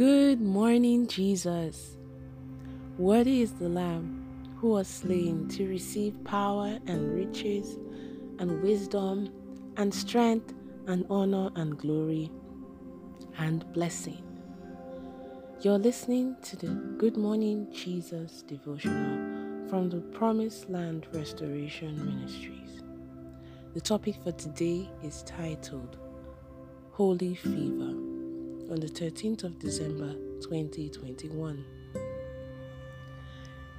Good morning, Jesus. Worthy is the Lamb who was slain to receive power and riches and wisdom and strength and honor and glory and blessing. You're listening to the Good Morning Jesus devotional from the Promised Land Restoration Ministries. The topic for today is titled Holy Fever on the 13th of December 2021.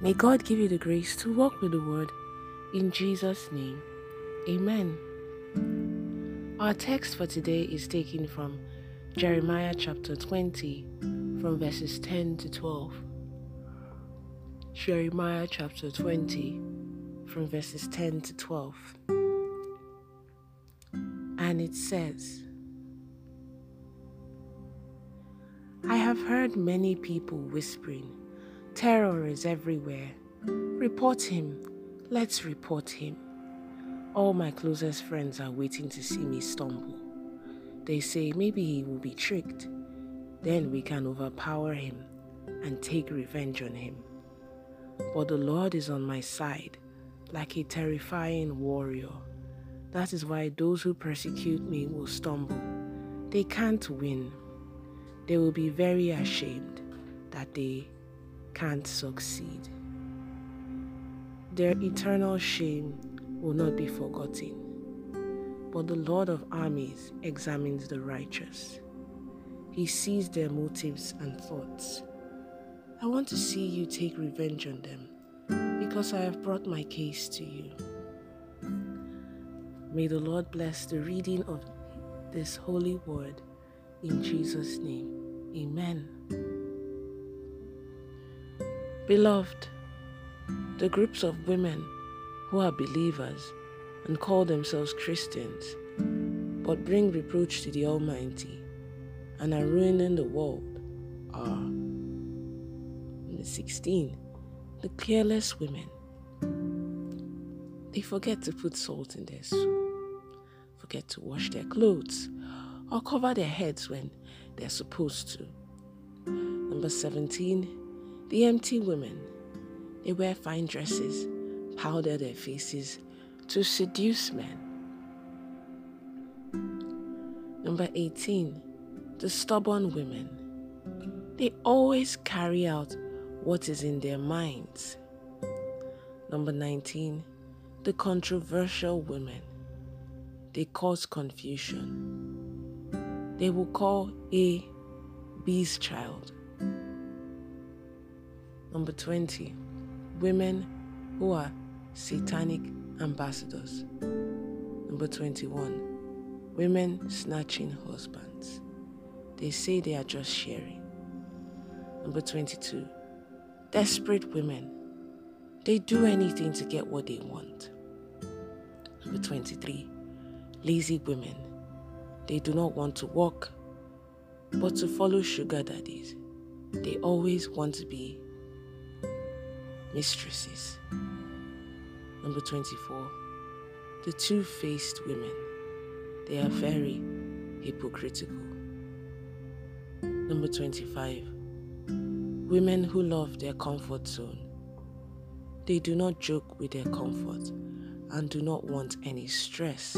May God give you the grace to walk with the Word in Jesus' name. Amen. Our text for today is taken from Jeremiah chapter 20, from verses 10 to 12. Jeremiah chapter 20, from verses 10 to 12. And it says, I have heard many people whispering, Terror is everywhere. Report him. Let's report him. All my closest friends are waiting to see me stumble. They say maybe he will be tricked. Then we can overpower him and take revenge on him. But the Lord is on my side, like a terrifying warrior. That is why those who persecute me will stumble. They can't win they will be very ashamed that they can't succeed. Their eternal shame will not be forgotten. But the Lord of armies examines the righteous. He sees their motives and thoughts. I want to see you take revenge on them because I have brought my case to you. May the Lord bless the reading of this holy word in Jesus' name. Amen. Beloved, the groups of women who are believers and call themselves Christians but bring reproach to the Almighty and are ruining the world are the 16 the careless women they forget to put salt in their soup forget to wash their clothes or cover their heads when they're supposed to. Number 17, the empty women. They wear fine dresses, powder their faces to seduce men. Number 18, the stubborn women. They always carry out what is in their minds. Number 19, the controversial women. They cause confusion they will call A B's child. Number 20, women who are satanic ambassadors. Number 21, women snatching husbands. They say they are just sharing. Number 22, desperate women. They do anything to get what they want. Number 23, lazy women they do not want to walk, but to follow sugar daddies. They always want to be mistresses. Number 24. The two faced women. They are very hypocritical. Number 25. Women who love their comfort zone. They do not joke with their comfort and do not want any stress.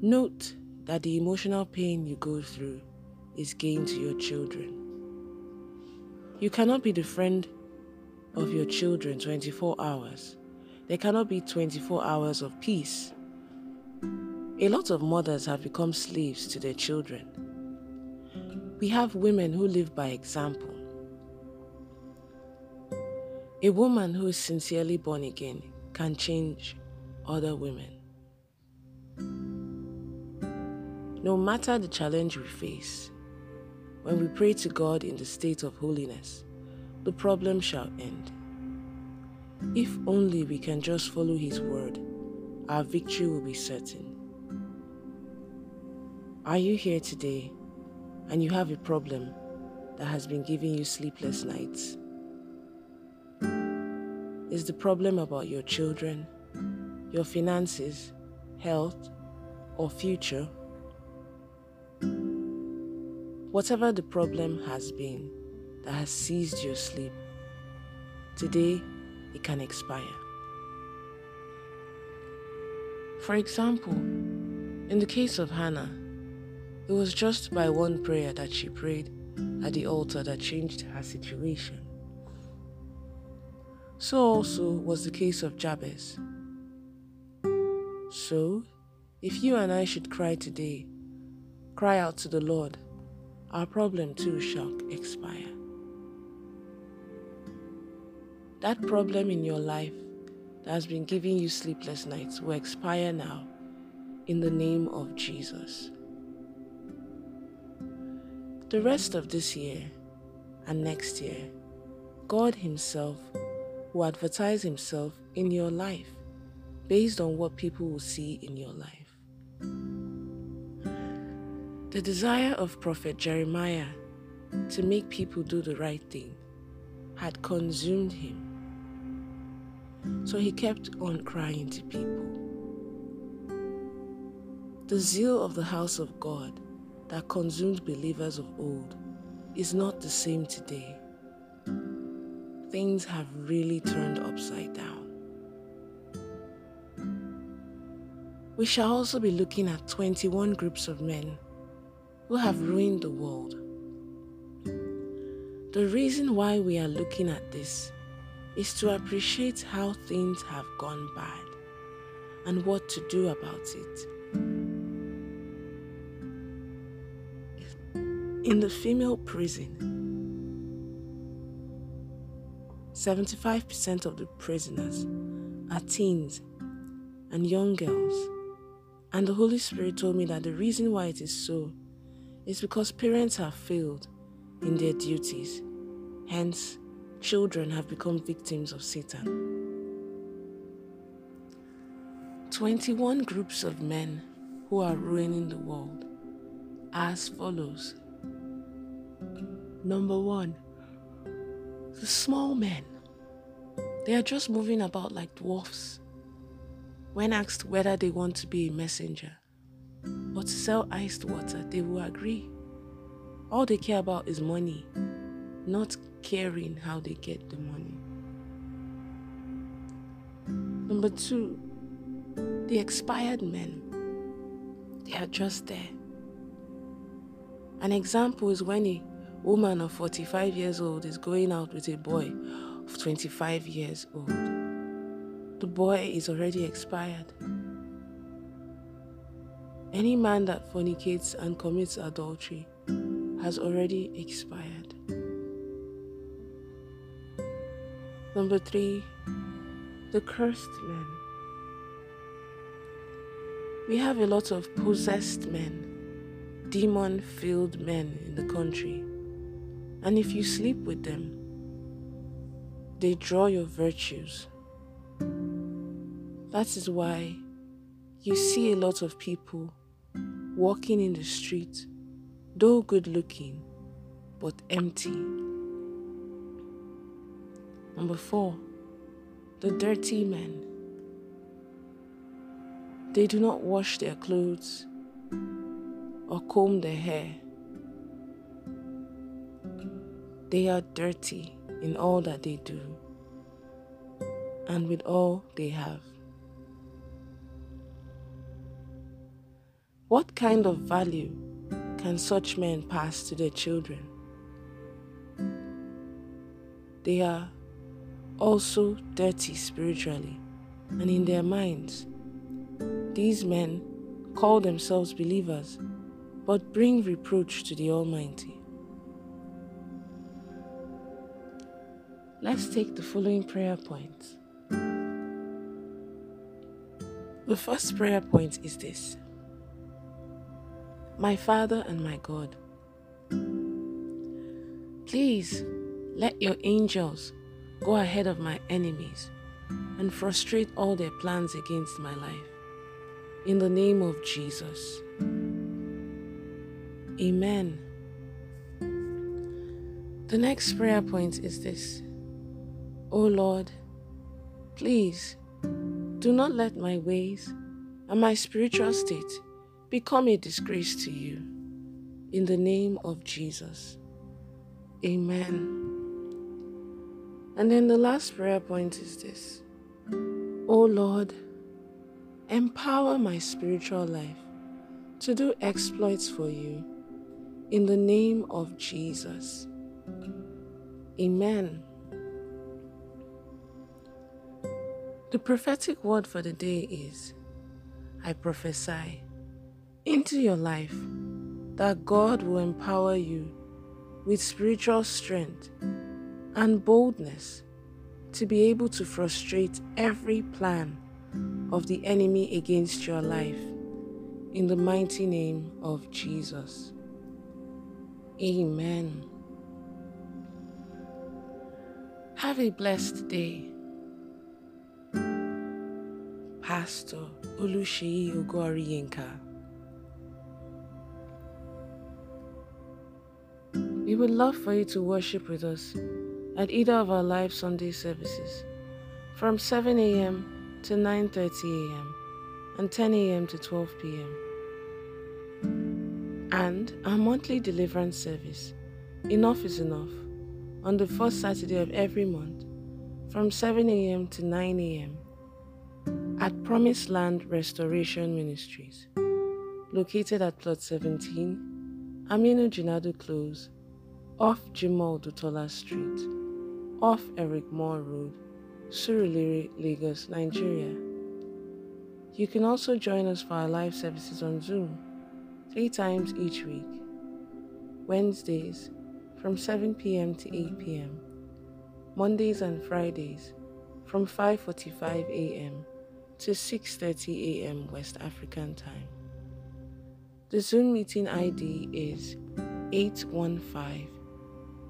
Note that the emotional pain you go through is gain to your children. You cannot be the friend of your children 24 hours. There cannot be 24 hours of peace. A lot of mothers have become slaves to their children. We have women who live by example. A woman who is sincerely born again can change other women. No matter the challenge we face, when we pray to God in the state of holiness, the problem shall end. If only we can just follow His word, our victory will be certain. Are you here today and you have a problem that has been giving you sleepless nights? Is the problem about your children, your finances, health, or future? Whatever the problem has been that has seized your sleep, today it can expire. For example, in the case of Hannah, it was just by one prayer that she prayed at the altar that changed her situation. So also was the case of Jabez. So, if you and I should cry today, cry out to the Lord, our problem too shall expire. That problem in your life that has been giving you sleepless nights will expire now in the name of Jesus. The rest of this year and next year, God Himself will advertise Himself in your life based on what people will see in your life. The desire of Prophet Jeremiah to make people do the right thing had consumed him. So he kept on crying to people. The zeal of the house of God that consumed believers of old is not the same today. Things have really turned upside down. We shall also be looking at 21 groups of men who have ruined the world. The reason why we are looking at this is to appreciate how things have gone bad and what to do about it. In the female prison, 75% of the prisoners are teens and young girls. And the Holy Spirit told me that the reason why it is so is because parents have failed in their duties. Hence, children have become victims of Satan. 21 groups of men who are ruining the world as follows. Number one, the small men. They are just moving about like dwarfs when asked whether they want to be a messenger to sell iced water, they will agree. All they care about is money, not caring how they get the money. Number two, the expired men. They are just there. An example is when a woman of 45 years old is going out with a boy of 25 years old the boy is already expired. Any man that fornicates and commits adultery has already expired. Number three, the cursed men. We have a lot of possessed men, demon filled men in the country. And if you sleep with them, they draw your virtues that is why you see a lot of people walking in the street, though good looking, but empty. Number four, the dirty men. They do not wash their clothes or comb their hair. They are dirty in all that they do and with all they have. What kind of value can such men pass to their children? They are also dirty spiritually and in their minds. These men call themselves believers but bring reproach to the Almighty. Let's take the following prayer points. The first prayer point is this my Father and my God. Please let your angels go ahead of my enemies and frustrate all their plans against my life. In the name of Jesus. Amen. The next prayer point is this O Lord, please do not let my ways and my spiritual state become a disgrace to you. in the name of Jesus. Amen. And then the last prayer point is this O Lord, empower my spiritual life to do exploits for you in the name of Jesus. Amen. The prophetic word for the day is I prophesy into your life that God will empower you with spiritual strength and boldness to be able to frustrate every plan of the enemy against your life in the mighty name of Jesus. Amen. Have a blessed day. Pastor Oluseyi Ogoriyenka. We would love for you to worship with us at either of our live Sunday services from 7 a.m. to 9:30 a.m. and 10 a.m. to 12 p.m. And our monthly deliverance service, Enough is Enough, on the first Saturday of every month from 7 a.m. to 9 a.m. at Promised Land Restoration Ministries, located at plot 17, Aminu Jinadu Close, off Jimoh Odutola Street, off Eric Moore Road, Surulere, Lagos, Nigeria. You can also join us for our live services on Zoom three times each week. Wednesdays from 7 p.m. to 8 p.m. Mondays and Fridays from 5:45 a.m. to 6:30 a.m. West African time. The Zoom meeting ID is 815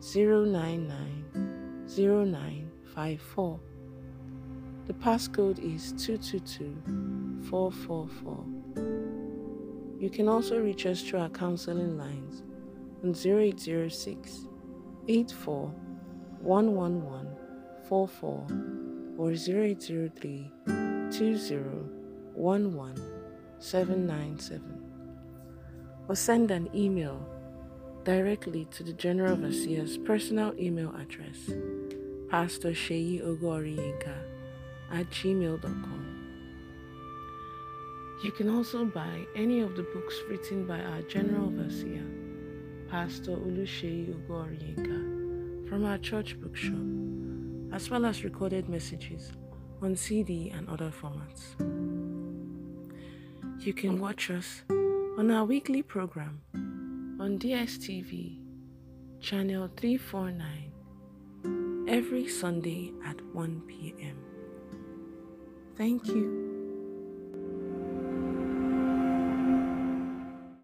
099 0954. The passcode is 222444. You can also reach us through our counseling lines on 0806 84 111 44 or 0803 20 11 797 or send an email directly to the General Overseer's personal email address, Pastor Sheyi Ogoriyenka at gmail.com. You can also buy any of the books written by our General Overseer, Pastor Oluseyi Ogoriyenka, from our church bookshop, as well as recorded messages on CD and other formats. You can watch us on our weekly program on DSTV, channel 349, every Sunday at 1 p.m. Thank you.